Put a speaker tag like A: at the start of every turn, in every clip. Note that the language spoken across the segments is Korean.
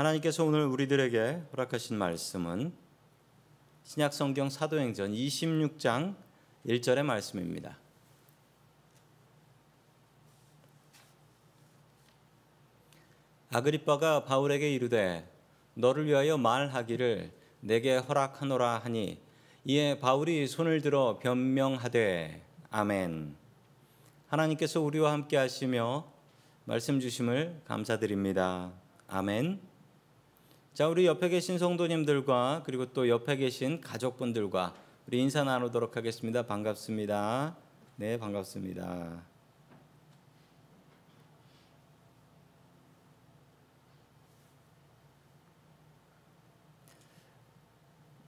A: 하나님께서 오늘 우리들에게 허락하신 말씀은 신약 성경 사도행전 26장 1절의 말씀입니다. 아그리빠가 바울에게 이르되 너를 위하여 말하기를 내게 허락하노라 하니 이에 바울이 손을 들어 변명하되 아멘. 하나님께서 우리와 함께 하시며 말씀 주심을 감사드립니다. 아멘. 자, 우리 옆에 계신 성도님들과 그리고 또 옆에 계신 가족분들과 우리 인사 나누도록 하겠습니다. 반갑습니다. 네, 반갑습니다.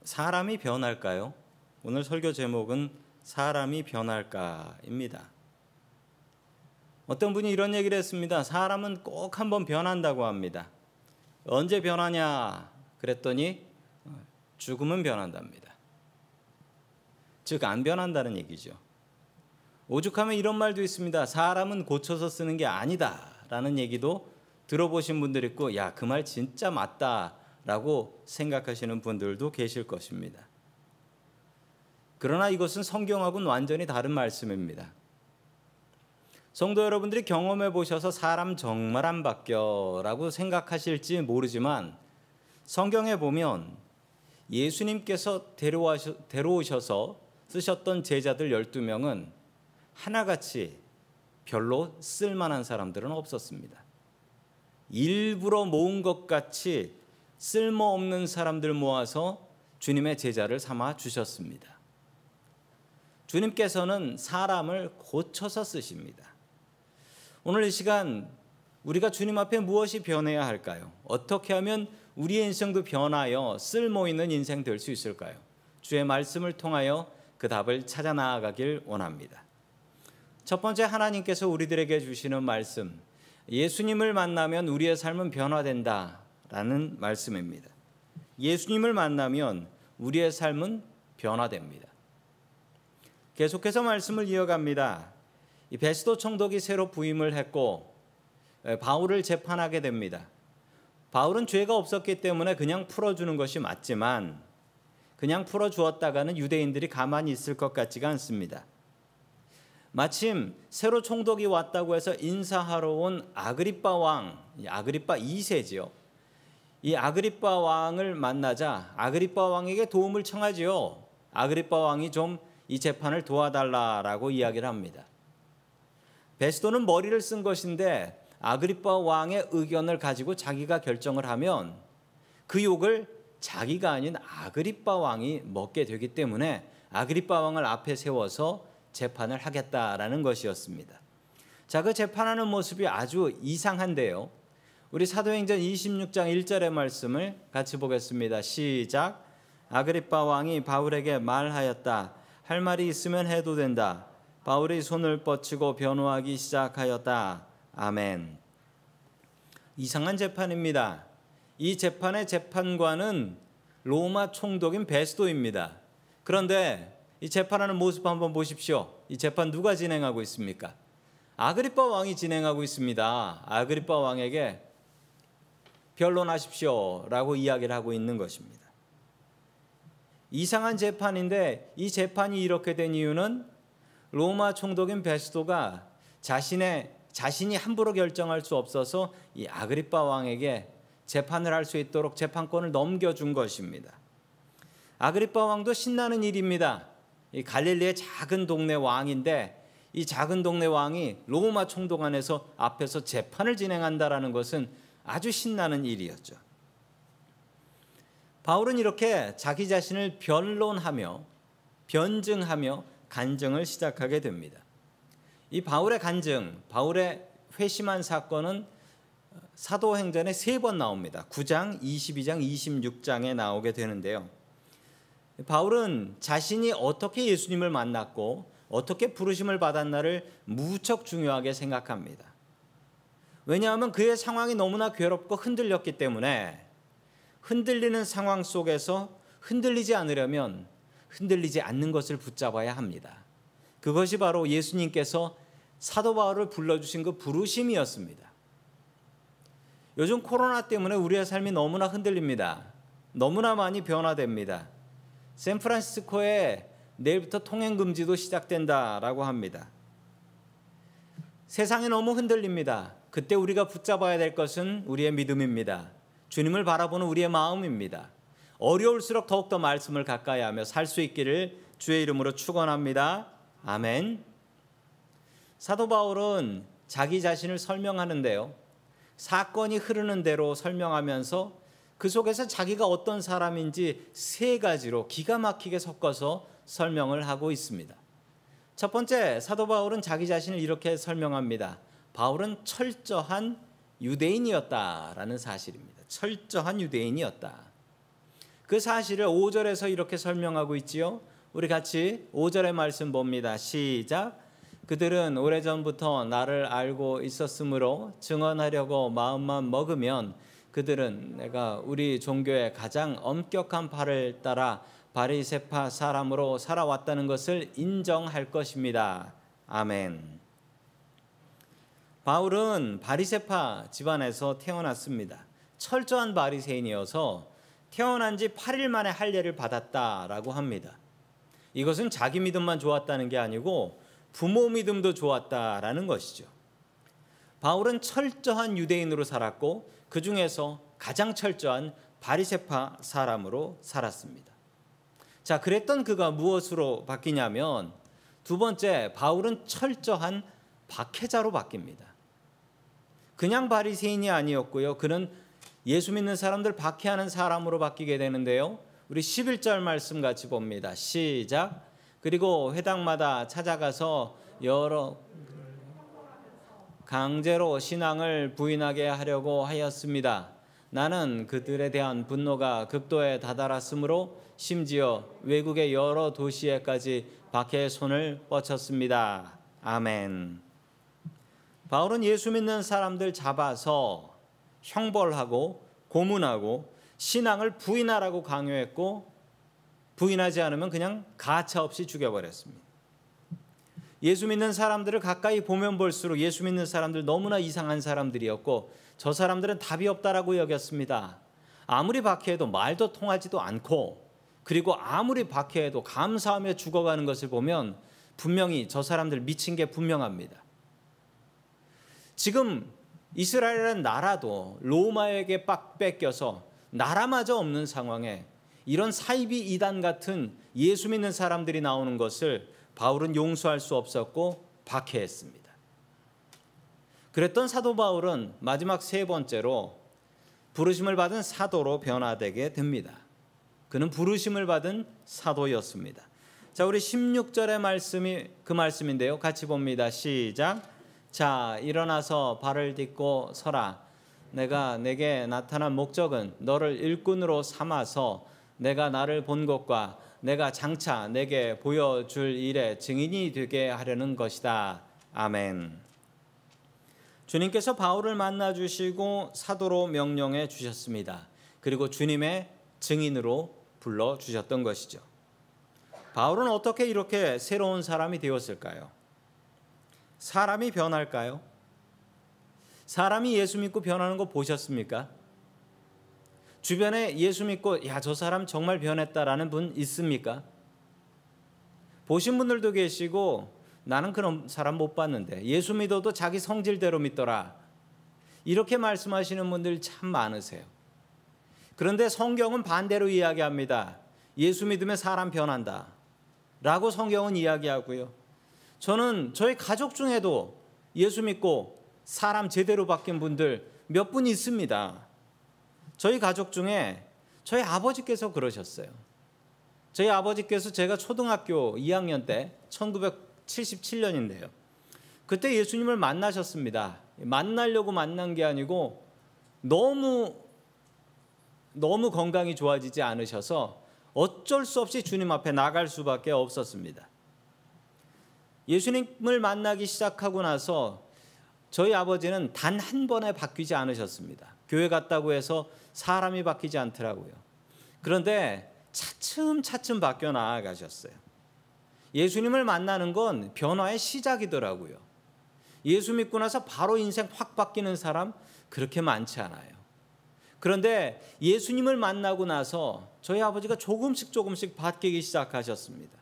A: 사람이 변할까요? 오늘 설교 제목은 사람이 변할까입니다. 어떤 분이 이런 얘기를 했습니다. 사람은 꼭 한번 변한다고 합니다. 언제 변하냐? 그랬더니 죽으면 변한답니다. 즉, 안 변한다는 얘기죠. 오죽하면 이런 말도 있습니다. 사람은 고쳐서 쓰는 게 아니다. 라는 얘기도 들어보신 분들 있고, 야, 그 말 진짜 맞다. 라고 생각하시는 분들도 계실 것입니다. 그러나 이것은 성경하고는 완전히 다른 말씀입니다. 성도 여러분들이 경험해 보셔서 사람 정말 안 바뀌어라고 생각하실지 모르지만 성경에 보면 예수님께서 데려오셔서 쓰셨던 제자들 12명은 하나같이 별로 쓸만한 사람들은 없었습니다. 일부러 모은 것 같이 쓸모없는 사람들 모아서 주님의 제자를 삼아 주셨습니다. 주님께서는 사람을 고쳐서 쓰십니다. 오늘 이 시간 우리가 주님 앞에 무엇이 변해야 할까요? 어떻게 하면 우리의 인생도 변하여 쓸모 있는 인생 될 수 있을까요? 주의 말씀을 통하여 그 답을 찾아 나아가길 원합니다. 첫 번째 하나님께서 우리들에게 주시는 말씀. 예수님을 만나면 우리의 삶은 변화된다라는 말씀입니다. 예수님을 만나면 우리의 삶은 변화됩니다. 계속해서 말씀을 이어갑니다. 이 베스도 총독이 새로 부임을 했고 바울을 재판하게 됩니다. 바울은 죄가 없었기 때문에 그냥 풀어주는 것이 맞지만 그냥 풀어주었다가는 유대인들이 가만히 있을 것 같지가 않습니다. 마침 새로 총독이 왔다고 해서 인사하러 온 아그리빠 왕, 아그리빠 2세지요. 이 아그리빠 왕을 만나자 아그리빠 왕에게 도움을 청하지요. 아그리빠 왕이 좀 이 재판을 도와달라라고 이야기를 합니다. 베스도는 머리를 쓴 것인데 아그리파 왕의 의견을 가지고 자기가 결정을 하면 그 욕을 자기가 아닌 아그리파 왕이 먹게 되기 때문에 아그리파 왕을 앞에 세워서 재판을 하겠다라는 것이었습니다. 자, 그 재판하는 모습이 아주 이상한데요. 우리 사도행전 26장 1절의 말씀을 같이 보겠습니다. 시작. 아그리파 왕이 바울에게 말하였다. 할 말이 있으면 해도 된다. 바울이 손을 뻗치고 변호하기 시작하였다. 아멘. 이상한 재판입니다. 이 재판의 재판관은 로마 총독인 베스도입니다. 그런데 이 재판하는 모습 한번 보십시오. 이 재판 누가 진행하고 있습니까? 아그리파 왕이 진행하고 있습니다. 아그리파 왕에게 변론하십시오라고 이야기를 하고 있는 것입니다. 이상한 재판인데 이 재판이 이렇게 된 이유는 로마 총독인 베스도가 자신의 자신이 함부로 결정할 수 없어서 이 아그리파 왕에게 재판을 할 수 있도록 재판권을 넘겨준 것입니다. 아그리파 왕도 신나는 일입니다. 이 갈릴리의 작은 동네 왕인데 이 작은 동네 왕이 로마 총독 안에서 앞에서 재판을 진행한다라는 것은 아주 신나는 일이었죠. 바울은 이렇게 자기 자신을 변론하며 변증하며 간증을 시작하게 됩니다. 이 바울의 간증, 바울의 회심한 사건은 사도행전에 세 번 나옵니다. 9장, 22장, 26장에 나오게 되는데요. 바울은 자신이 어떻게 예수님을 만났고 어떻게 부르심을 받았나를 무척 중요하게 생각합니다. 왜냐하면 그의 상황이 너무나 괴롭고 흔들렸기 때문에 흔들리는 상황 속에서 흔들리지 않으려면 흔들리지 않는 것을 붙잡아야 합니다. 그것이 바로 예수님께서 사도 바울을 불러주신 그 부르심이었습니다. 요즘 코로나 때문에 우리의 삶이 너무나 흔들립니다. 너무나 많이 변화됩니다. 샌프란시스코에 내일부터 통행 금지도 시작된다라고 합니다. 세상이 너무 흔들립니다. 그때 우리가 붙잡아야 될 것은 우리의 믿음입니다. 주님을 바라보는 우리의 마음입니다. 어려울수록 더욱더 말씀을 가까이 하며 살 수 있기를 주의 이름으로 축원합니다. 아멘. 사도 바울은 자기 자신을 설명하는데요. 사건이 흐르는 대로 설명하면서 그 속에서 자기가 어떤 사람인지 세 가지로 기가 막히게 섞어서 설명을 하고 있습니다. 첫 번째 사도 바울은 자기 자신을 이렇게 설명합니다. 바울은 철저한 유대인이었다라는 사실입니다. 철저한 유대인이었다. 그 사실을 5절에서 이렇게 설명하고 있지요. 우리 같이 5절의 말씀 봅니다. 시작. 그들은 오래전부터 나를 알고 있었으므로 증언하려고 마음만 먹으면 그들은 내가 우리 종교의 가장 엄격한 발을 따라 바리세파 사람으로 살아왔다는 것을 인정할 것입니다. 아멘. 바울은 바리세파 집안에서 태어났습니다. 철저한 바리새인이어서 태어난 지 8일 만에 할례를 받았다라고 합니다. 이것은 자기 믿음만 좋았다는 게 아니고 부모 믿음도 좋았다라는 것이죠. 바울은 철저한 유대인으로 살았고 그 중에서 가장 철저한 바리세파 사람으로 살았습니다. 자, 그랬던 그가 무엇으로 바뀌냐면 두 번째 바울은 철저한 박해자로 바뀝니다. 그냥 바리새인이 아니었고요. 그는 예수 믿는 사람들 박해하는 사람으로 바뀌게 되는데요. 우리 11절 말씀 같이 봅니다. 시작. 그리고 회당마다 찾아가서 여러 강제로 신앙을 부인하게 하려고 하였습니다. 나는 그들에 대한 분노가 극도에 다다랐으므로 심지어 외국의 여러 도시에까지 박해의 손을 뻗쳤습니다. 아멘. 바울은 예수 믿는 사람들 잡아서 형벌하고 고문하고 신앙을 부인하라고 강요했고 부인하지 않으면 그냥 가차 없이 죽여버렸습니다. 예수 믿는 사람들을 가까이 보면 볼수록 예수 믿는 사람들 너무나 이상한 사람들이었고 저 사람들은 답이 없다라고 여겼습니다. 아무리 박해해도 말도 통하지도 않고 그리고 아무리 박해해도 감사하며 죽어가는 것을 보면 분명히 저 사람들 미친 게 분명합니다. 지금 이스라엘은 나라도 로마에게 빡 뺏겨서 나라마저 없는 상황에 이런 사이비 이단 같은 예수 믿는 사람들이 나오는 것을 바울은 용서할 수 없었고 박해했습니다. 그랬던 사도 바울은 마지막 세 번째로 부르심을 받은 사도로 변화되게 됩니다. 그는 부르심을 받은 사도였습니다. 자, 우리 16절의 말씀이 그 말씀인데요. 같이 봅니다. 시작. 자, 일어나서 발을 딛고 서라. 내가 내게 나타난 목적은 너를 일꾼으로 삼아서 내가 나를 본 것과 내가 장차 내게 보여줄 일의 증인이 되게 하려는 것이다. 아멘. 주님께서 바울을 만나 주시고 사도로 명령해 주셨습니다. 그리고 주님의 증인으로 불러 주셨던 것이죠. 바울은 어떻게 이렇게 새로운 사람이 되었을까요? 사람이 변할까요? 사람이 예수 믿고 변하는 거 보셨습니까? 주변에 예수 믿고 야 저 사람 정말 변했다라는 분 있습니까? 보신 분들도 계시고 나는 그런 사람 못 봤는데 예수 믿어도 자기 성질대로 믿더라. 이렇게 말씀하시는 분들 참 많으세요. 그런데 성경은 반대로 이야기합니다. 예수 믿으면 사람 변한다. 라고 성경은 이야기하고요. 저는 저희 가족 중에도 예수 믿고 사람 제대로 바뀐 분들 몇 분 있습니다. 저희 가족 중에 저희 아버지께서 그러셨어요. 저희 아버지께서 제가 초등학교 2학년 때 1977년인데요. 그때 예수님을 만나셨습니다. 만나려고 만난 게 아니고 너무 너무 건강이 좋아지지 않으셔서 어쩔 수 없이 주님 앞에 나갈 수밖에 없었습니다. 예수님을 만나기 시작하고 나서 저희 아버지는 단 한 번에 바뀌지 않으셨습니다. 교회 갔다고 해서 사람이 바뀌지 않더라고요. 그런데 차츰차츰 바뀌어 나아가셨어요. 예수님을 만나는 건 변화의 시작이더라고요. 예수 믿고 나서 바로 인생 확 바뀌는 사람, 그렇게 많지 않아요. 그런데 예수님을 만나고 나서 저희 아버지가 조금씩 조금씩 바뀌기 시작하셨습니다.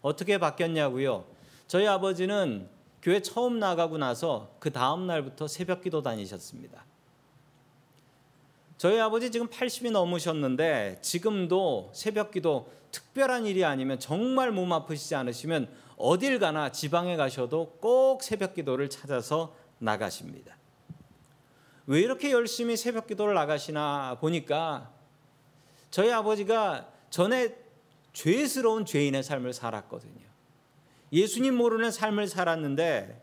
A: 어떻게 바뀌었냐고요? 저희 아버지는 교회 처음 나가고 나서 그 다음 날부터 새벽 기도 다니셨습니다. 저희 아버지 지금 80이 넘으셨는데 지금도 새벽 기도 특별한 일이 아니면 정말 몸 아프시지 않으시면 어딜 가나 지방에 가셔도 꼭 새벽 기도를 찾아서 나가십니다. 왜 이렇게 열심히 새벽 기도를 나가시나 보니까 저희 아버지가 전에 죄스러운 죄인의 삶을 살았거든요. 예수님 모르는 삶을 살았는데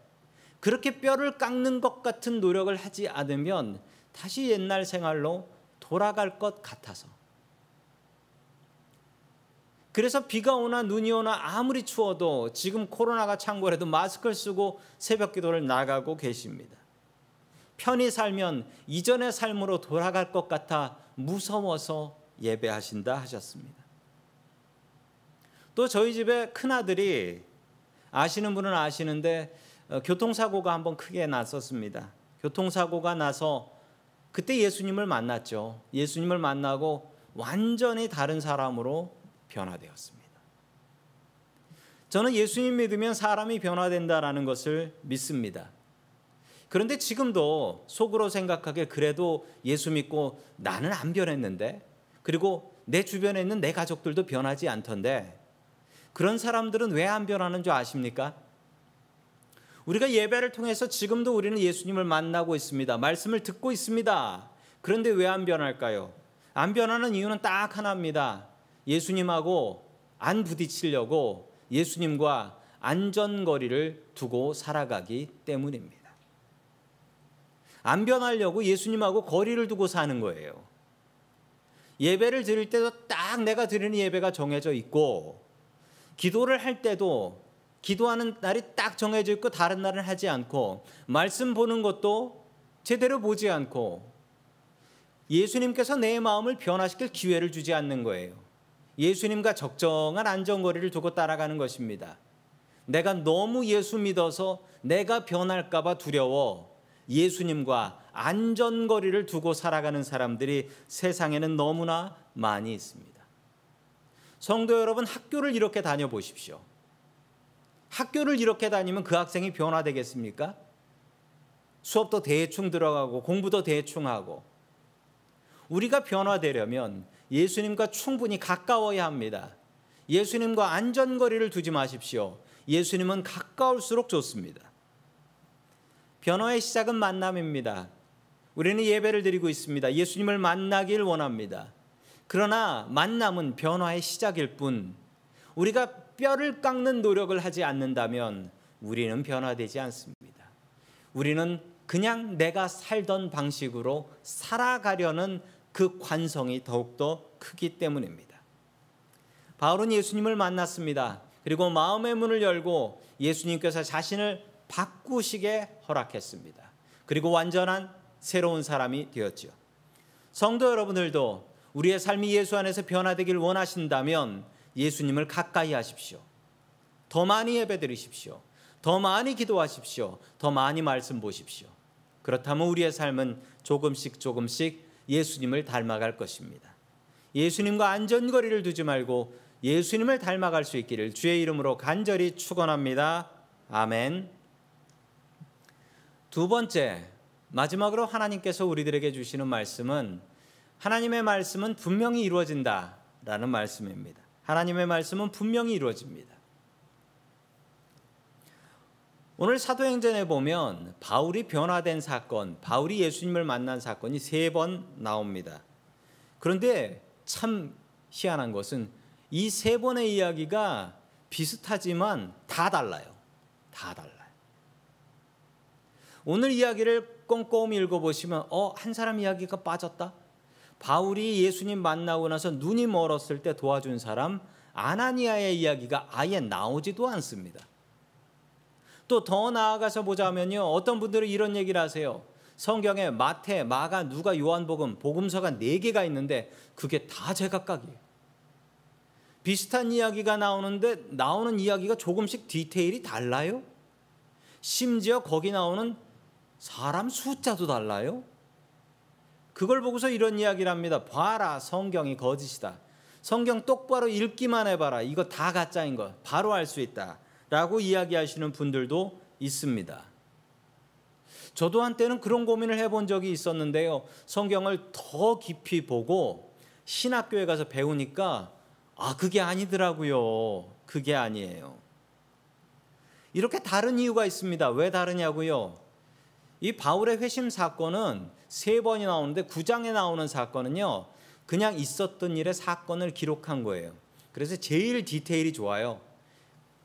A: 그렇게 뼈를 깎는 것 같은 노력을 하지 않으면 다시 옛날 생활로 돌아갈 것 같아서. 그래서 비가 오나 눈이 오나 아무리 추워도 지금 코로나가 창궐해도 마스크를 쓰고 새벽 기도를 나가고 계십니다. 편히 살면 이전의 삶으로 돌아갈 것 같아 무서워서 예배하신다 하셨습니다. 또 저희 집에 큰 아들이 아시는 분은 아시는데 어, 교통사고가 한번 크게 났었습니다. 교통사고가 나서 그때 예수님을 만났죠. 예수님을 만나고 완전히 다른 사람으로 변화되었습니다. 저는 예수님 믿으면 사람이 변화된다라는 것을 믿습니다. 그런데 지금도 속으로 생각하길 그래도 예수 믿고 나는 안 변했는데 그리고 내 주변에 있는 내 가족들도 변하지 않던데 그런 사람들은 왜 안 변하는 줄 아십니까? 우리가 예배를 통해서 지금도 우리는 예수님을 만나고 있습니다. 말씀을 듣고 있습니다. 그런데 왜 안 변할까요? 안 변하는 이유는 딱 하나입니다. 예수님하고 안 부딪히려고 예수님과 안전거리를 두고 살아가기 때문입니다. 안 변하려고 예수님하고 거리를 두고 사는 거예요. 예배를 드릴 때도 딱 내가 드리는 예배가 정해져 있고 기도를 할 때도 기도하는 날이 딱 정해져 있고 다른 날은 하지 않고 말씀 보는 것도 제대로 보지 않고 예수님께서 내 마음을 변화시킬 기회를 주지 않는 거예요. 예수님과 적정한 안전거리를 두고 따라가는 것입니다. 내가 너무 예수 믿어서 내가 변할까봐 두려워 예수님과 안전거리를 두고 살아가는 사람들이 세상에는 너무나 많이 있습니다. 성도 여러분, 학교를 이렇게 다녀보십시오. 학교를 이렇게 다니면 그 학생이 변화되겠습니까? 수업도 대충 들어가고 공부도 대충 하고 우리가 변화되려면 예수님과 충분히 가까워야 합니다. 예수님과 안전거리를 두지 마십시오. 예수님은 가까울수록 좋습니다. 변화의 시작은 만남입니다. 우리는 예배를 드리고 있습니다. 예수님을 만나길 원합니다. 그러나 만남은 변화의 시작일 뿐 우리가 뼈를 깎는 노력을 하지 않는다면 우리는 변화되지 않습니다. 우리는 그냥 내가 살던 방식으로 살아가려는 그 관성이 더욱더 크기 때문입니다. 바울은 예수님을 만났습니다. 그리고 마음의 문을 열고 예수님께서 자신을 바꾸시게 허락했습니다. 그리고 완전한 새로운 사람이 되었죠. 성도 여러분들도 우리의 삶이 예수 안에서 변화되길 원하신다면 예수님을 가까이 하십시오. 더 많이 예배 드리십시오. 더 많이 기도하십시오. 더 많이 말씀 보십시오. 그렇다면 우리의 삶은 조금씩 조금씩 예수님을 닮아갈 것입니다. 예수님과 안전거리를 두지 말고 예수님을 닮아갈 수 있기를 주의 이름으로 간절히 축원합니다. 아멘. 두 번째, 마지막으로 하나님께서 우리들에게 주시는 말씀은 하나님의 말씀은 분명히 이루어진다라는 말씀입니다. 하나님의 말씀은 분명히 이루어집니다. 오늘 사도행전에 보면 바울이 변화된 사건, 바울이 예수님을 만난 사건이 세 번 나옵니다. 그런데 참 희한한 것은 이 세 번의 이야기가 비슷하지만 다 달라요. 다 달라요. 오늘 이야기를 꼼꼼히 읽어보시면 어, 한 사람 이야기가 빠졌다? 바울이 예수님 만나고 나서 눈이 멀었을 때 도와준 사람 아나니아의 이야기가 아예 나오지도 않습니다. 또 더 나아가서 보자면요. 어떤 분들은 이런 얘기를 하세요. 성경에 마태, 마가, 누가, 요한복음, 복음서가 네 개가 있는데 그게 다 제각각이에요. 비슷한 이야기가 나오는데 나오는 이야기가 조금씩 디테일이 달라요. 심지어 거기 나오는 사람 숫자도 달라요. 그걸 보고서 이런 이야기를 합니다. 봐라, 성경이 거짓이다. 성경 똑바로 읽기만 해봐라. 이거 다 가짜인 거 바로 알 수 있다. 라고 이야기하시는 분들도 있습니다. 저도 한때는 그런 고민을 해본 적이 있었는데요. 성경을 더 깊이 보고 신학교에 가서 배우니까 아, 그게 아니더라고요. 그게 아니에요. 이렇게 다른 이유가 있습니다. 왜 다르냐고요? 이 바울의 회심 사건은 세 번이 나오는데 9장에 나오는 사건은요. 그냥 있었던 일의 사건을 기록한 거예요. 그래서 제일 디테일이 좋아요.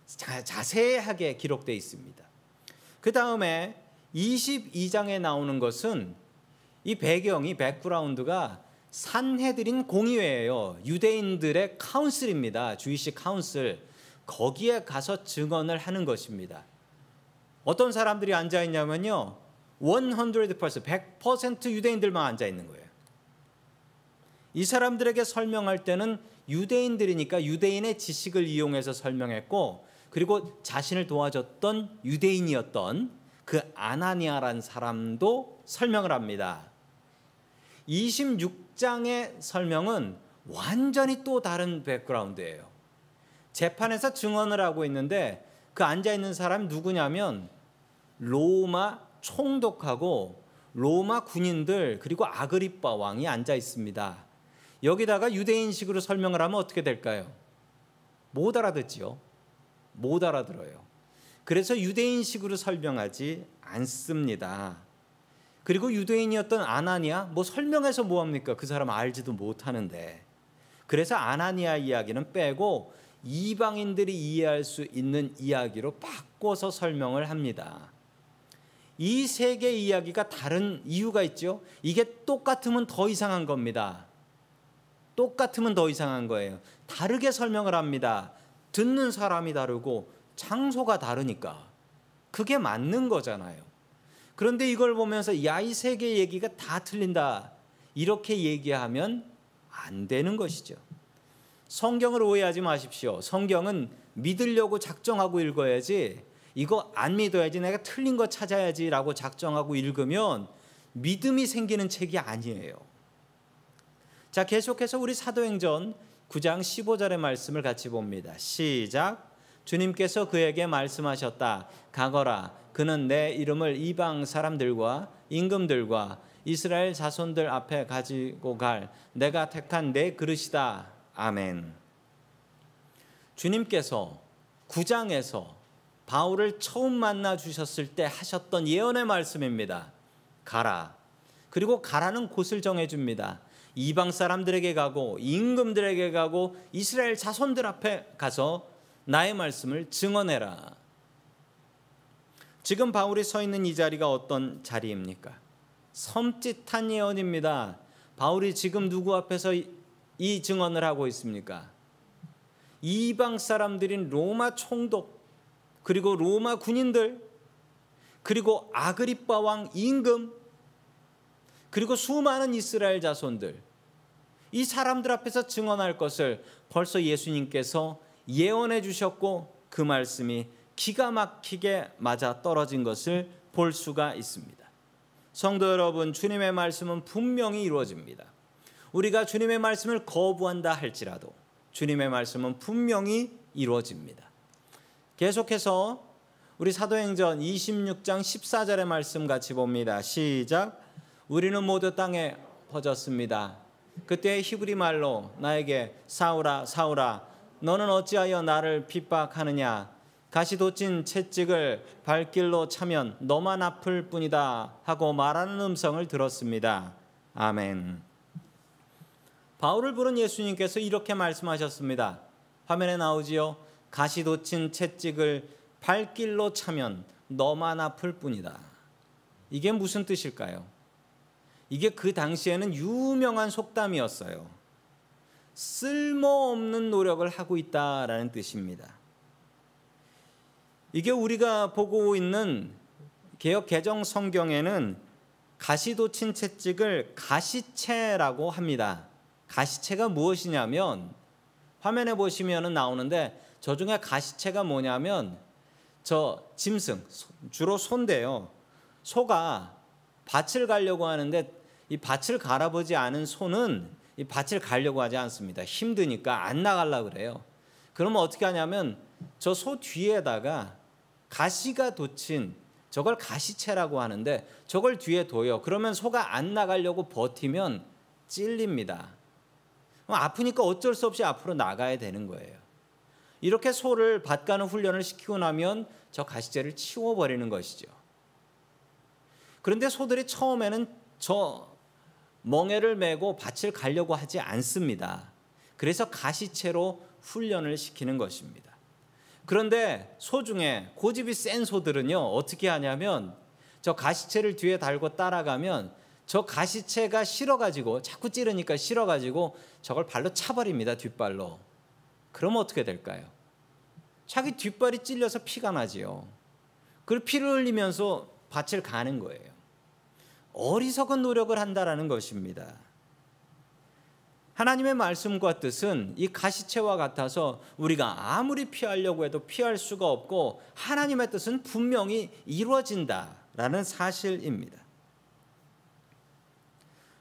A: 자, 자세하게 기록되어 있습니다. 그 다음에 22장에 나오는 것은 이 배경이 백그라운드가 산해드린 공의회예요. 유대인들의 카운슬입니다. 주이시 카운슬. 거기에 가서 증언을 하는 것입니다. 어떤 사람들이 앉아 있냐면요. 100% 100% 유대인들만 앉아 있는 거예요. 이 사람들에게 설명할 때는 유대인들이니까 유대인의 지식을 이용해서 설명했고 그리고 자신을 도와줬던 유대인이었던 그 아나니아란 사람도 설명을 합니다. 26장의 설명은 완전히 또 다른 백그라운드예요. 재판에서 증언을 하고 있는데 그 앉아 있는 사람이 누구냐면 로마 총독하고 로마 군인들 그리고 아그리빠 왕이 앉아 있습니다. 여기다가 유대인식으로 설명을 하면 어떻게 될까요? 못 알아듣지요. 못 알아들어요. 그래서 유대인식으로 설명하지 않습니다. 그리고 유대인이었던 아나니아 뭐 설명해서 뭐 합니까? 그 사람 알지도 못하는데. 그래서 아나니아 이야기는 빼고 이방인들이 이해할 수 있는 이야기로 바꿔서 설명을 합니다. 이 세 개 이야기가 다른 이유가 있죠. 이게 똑같으면 더 이상한 겁니다. 똑같으면 더 이상한 거예요. 다르게 설명을 합니다. 듣는 사람이 다르고 장소가 다르니까 그게 맞는 거잖아요. 그런데 이걸 보면서 야 이 세계 얘기가 다 틀린다 이렇게 얘기하면 안 되는 것이죠. 성경을 오해하지 마십시오. 성경은 믿으려고 작정하고 읽어야지 이거 안 믿어야지 내가 틀린 거 찾아야지라고 작정하고 읽으면 믿음이 생기는 책이 아니에요. 자, 계속해서 우리 사도행전 9장 15절의 말씀을 같이 봅니다. 시작. 주님께서 그에게 말씀하셨다. 가거라. 그는 내 이름을 이방 사람들과 임금들과 이스라엘 자손들 앞에 가지고 갈 내가 택한 내 그릇이다. 아멘. 주님께서 9장에서 바울을 처음 만나 주셨을 때 하셨던 예언의 말씀입니다. 가라. 그리고 가라는 곳을 정해 줍니다. 이방 사람들에게 가고 임금들에게 가고 이스라엘 자손들 앞에 가서 나의 말씀을 증언해라. 지금 바울이 서 있는 이 자리가 어떤 자리입니까? 섬찟한 예언입니다. 바울이 지금 누구 앞에서 이 증언을 하고 있습니까? 이방 사람들인 로마 총독 그리고 로마 군인들 그리고 아그리빠 왕 임금 그리고 수많은 이스라엘 자손들 이 사람들 앞에서 증언할 것을 벌써 예수님께서 예언해 주셨고 그 말씀이 기가 막히게 맞아 떨어진 것을 볼 수가 있습니다. 성도 여러분, 주님의 말씀은 분명히 이루어집니다. 우리가 주님의 말씀을 거부한다 할지라도 주님의 말씀은 분명히 이루어집니다. 계속해서 우리 사도행전 26장 14절의 말씀 같이 봅니다. 시작. 우리는 모두 땅에 퍼졌습니다. 그때 히브리 말로 나에게 사우라 사우라 너는 어찌하여 나를 핍박하느냐 가시 돋친 채찍을 발길로 차면 너만 아플 뿐이다 하고 말하는 음성을 들었습니다. 아멘. 바울을 부른 예수님께서 이렇게 말씀하셨습니다. 화면에 나오지요. 가시 돋친 채찍을 발길로 차면 너만 아플 뿐이다. 이게 무슨 뜻일까요? 이게 그 당시에는 유명한 속담이었어요. 쓸모없는 노력을 하고 있다라는 뜻입니다. 이게 우리가 보고 있는 개혁 개정 성경에는 가시도친 채찍을 가시채라고 합니다. 가시채가 무엇이냐면 화면에 보시면은 나오는데 저 중에 가시채가 뭐냐면 저 짐승 주로 소인데요. 소가 밭을 가려고 하는데 이 밭을 갈아보지 않은 소는 이 밭을 가려고 하지 않습니다. 힘드니까 안 나갈라 그래요. 그러면 어떻게 하냐면 저 소 뒤에다가 가시가 돋친 저걸 가시채라고 하는데 저걸 뒤에 둬요. 그러면 소가 안 나가려고 버티면 찔립니다. 아프니까 어쩔 수 없이 앞으로 나가야 되는 거예요. 이렇게 소를 밭 가는 훈련을 시키고 나면 저 가시제를 치워버리는 것이죠. 그런데 소들이 처음에는 저 멍에를 메고 밭을 가려고 하지 않습니다. 그래서 가시채로 훈련을 시키는 것입니다. 그런데 소 중에 고집이 센 소들은요 어떻게 하냐면 저 가시채를 뒤에 달고 따라가면 저 가시채가 싫어가지고 자꾸 찌르니까 싫어가지고 저걸 발로 차버립니다 뒷발로. 그럼 어떻게 될까요? 자기 뒷발이 찔려서 피가 나지요. 그리고 피를 흘리면서 밭을 가는 거예요. 어리석은 노력을 한다라는 것입니다. 하나님의 말씀과 뜻은 이 가시채와 같아서 우리가 아무리 피하려고 해도 피할 수가 없고 하나님의 뜻은 분명히 이루어진다라는 사실입니다.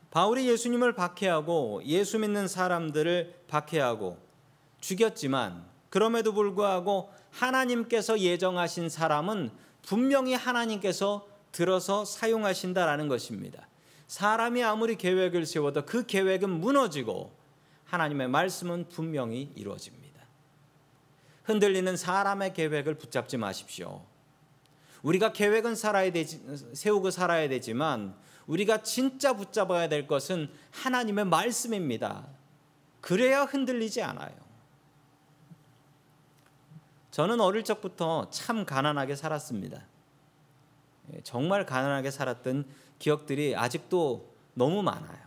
A: 바울이 예수님을 박해하고 예수 믿는 사람들을 박해하고 죽였지만 그럼에도 불구하고 하나님께서 예정하신 사람은 분명히 하나님께서 들어서 사용하신다라는 것입니다. 사람이 아무리 계획을 세워도 그 계획은 무너지고 하나님의 말씀은 분명히 이루어집니다. 흔들리는 사람의 계획을 붙잡지 마십시오. 우리가 계획은 살아야 되지, 세우고 살아야 되지만 우리가 진짜 붙잡아야 될 것은 하나님의 말씀입니다. 그래야 흔들리지 않아요. 저는 어릴 적부터 참 가난하게 살았습니다. 예, 정말 가난하게 살았던 기억들이 아직도 너무 많아요.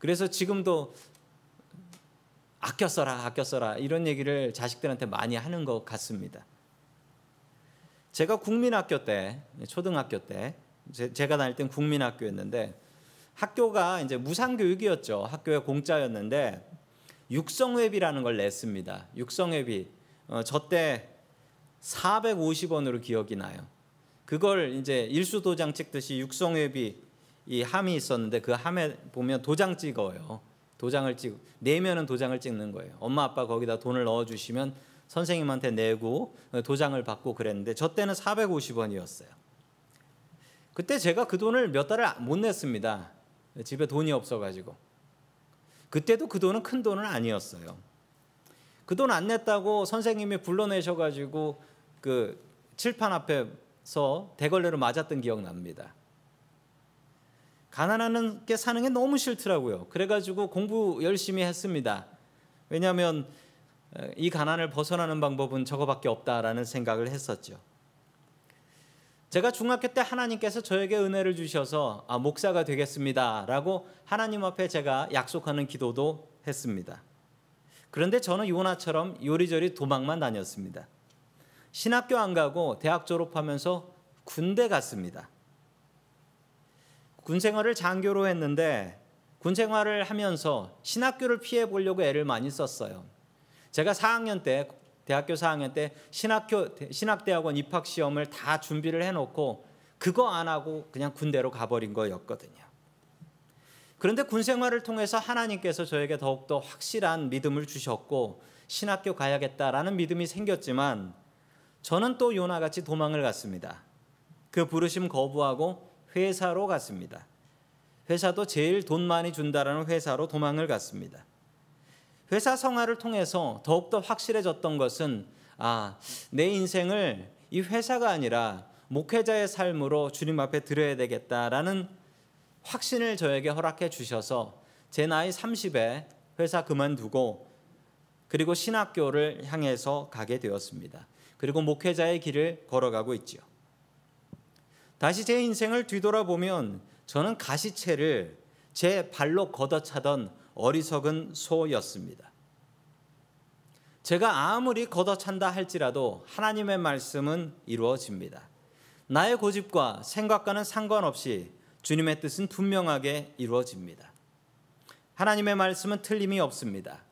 A: 그래서 지금도 아껴 써라, 아껴 써라 이런 얘기를 자식들한테 많이 하는 것 같습니다. 제가 국민학교 때, 초등학교 때, 제 가 다닐 땐 국민학교였는데 학교가 이제 무상교육이었죠. 학교에 공짜였는데 육성회비라는 걸 냈습니다. 육성회비 어, 저때 450원으로 기억이 나요. 그걸 이제 일수 도장 찍듯이 육성회비 이 함이 있었는데 그 함에 보면 도장 찍어요. 도장을 찍 내면은 도장을 찍는 거예요. 엄마 아빠 거기다 돈을 넣어 주시면 선생님한테 내고 도장을 받고 그랬는데 저 때는 450원이었어요. 그때 제가 그 돈을 몇 달을 못 냈습니다. 집에 돈이 없어 가지고. 그때도 그 돈은 큰 돈은 아니었어요. 그 돈 안 냈다고 선생님이 불러내셔 가지고 그 칠판 앞에서 대걸레로 맞았던 기억 납니다. 가난한 게 사는 게 너무 싫더라고요. 그래가지고 공부 열심히 했습니다. 왜냐하면 이 가난을 벗어나는 방법은 저거밖에 없다라는 생각을 했었죠. 제가 중학교 때 하나님께서 저에게 은혜를 주셔서 아, 목사가 되겠습니다라고 하나님 앞에 제가 약속하는 기도도 했습니다. 그런데 저는 요나처럼 요리조리 도망만 다녔습니다. 신학교 안 가고 대학 졸업하면서 군대 갔습니다. 군 생활을 장교로 했는데 군 생활을 하면서 신학교를 피해 보려고 애를 많이 썼어요. 제가 4학년 때 대학교 4학년 때 신학교 신학대학원 입학 시험을 다 준비를 해 놓고 그거 안 하고 그냥 군대로 가버린 거였거든요. 그런데 군 생활을 통해서 하나님께서 저에게 더욱더 확실한 믿음을 주셨고 신학교 가야겠다라는 믿음이 생겼지만 저는 또 요나같이 도망을 갔습니다. 그 부르심 거부하고 회사로 갔습니다. 회사도 제일 돈 많이 준다라는 회사로 도망을 갔습니다. 회사 생활을 통해서 더욱더 확실해졌던 것은 아, 내 인생을 이 회사가 아니라 목회자의 삶으로 주님 앞에 드려야 되겠다라는 확신을 저에게 허락해 주셔서 제 나이 30에 회사 그만두고 그리고 신학교를 향해서 가게 되었습니다. 그리고 목회자의 길을 걸어가고 있지요. 다시 제 인생을 뒤돌아보면 저는 가시채를 제 발로 걷어차던 어리석은 소였습니다. 제가 아무리 걷어찬다 할지라도 하나님의 말씀은 이루어집니다. 나의 고집과 생각과는 상관없이 주님의 뜻은 분명하게 이루어집니다. 하나님의 말씀은 틀림이 없습니다.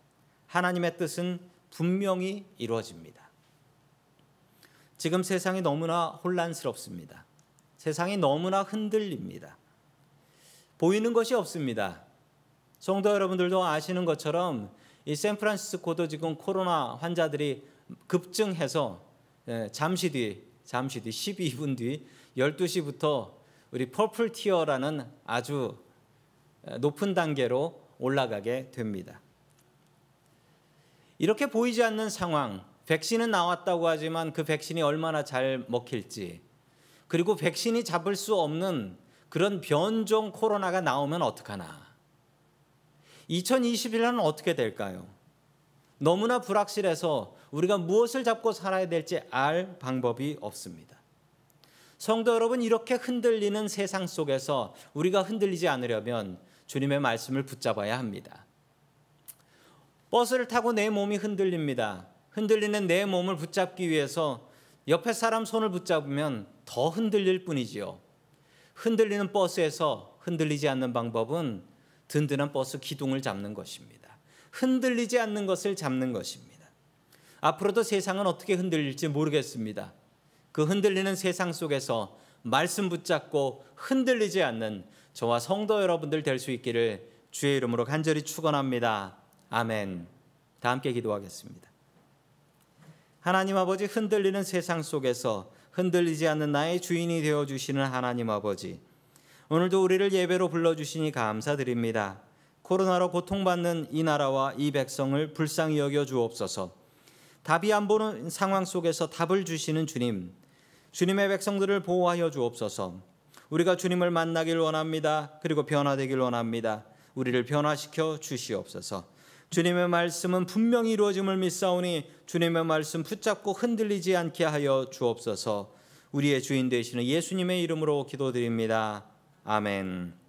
A: 하나님의 뜻은 분명히 이루어집니다. 지금 세상이 너무나 혼란스럽습니다. 세상이 너무나 흔들립니다. 보이는 것이 없습니다. 성도 여러분들도 아시는 것처럼 이 샌프란시스코도 지금 코로나 환자들이 급증해서 예, 잠시 뒤 잠시 뒤 12분 뒤 12시부터 우리 퍼플 티어라는 아주 높은 단계로 올라가게 됩니다. 이렇게 보이지 않는 상황, 백신은 나왔다고 하지만 그 백신이 얼마나 잘 먹힐지, 그리고 백신이 잡을 수 없는 그런 변종 코로나가 나오면 어떡하나. 2021년은 어떻게 될까요? 너무나 불확실해서 우리가 무엇을 잡고 살아야 될지 알 방법이 없습니다. 성도 여러분, 이렇게 흔들리는 세상 속에서 우리가 흔들리지 않으려면 주님의 말씀을 붙잡아야 합니다. 버스를 타고 내 몸이 흔들립니다. 흔들리는 내 몸을 붙잡기 위해서 옆에 사람 손을 붙잡으면 더 흔들릴 뿐이지요. 흔들리는 버스에서 흔들리지 않는 방법은 든든한 버스 기둥을 잡는 것입니다. 흔들리지 않는 것을 잡는 것입니다. 앞으로도 세상은 어떻게 흔들릴지 모르겠습니다. 그 흔들리는 세상 속에서 말씀 붙잡고 흔들리지 않는 저와 성도 여러분들 될 수 있기를 주의 이름으로 간절히 축원합니다. 아멘. 다 함께 기도하겠습니다. 하나님 아버지 흔들리는 세상 속에서 흔들리지 않는 나의 주인이 되어 주시는 하나님 아버지. 오늘도 우리를 예배로 불러 주시니 감사드립니다. 코로나로 고통받는 이 나라와 이 백성을 불쌍히 여겨 주옵소서. 답이 안 보는 상황 속에서 답을 주시는 주님. 주님의 백성들을 보호하여 주옵소서. 우리가 주님을 만나길 원합니다. 그리고 변화되길 원합니다. 우리를 변화시켜 주시옵소서. 주님의 말씀은 분명히 이루어짐을 믿사오니 주님의 말씀 붙잡고 흔들리지 않게 하여 주옵소서. 우리의 주인 되시는 예수님의 이름으로 기도드립니다. 아멘.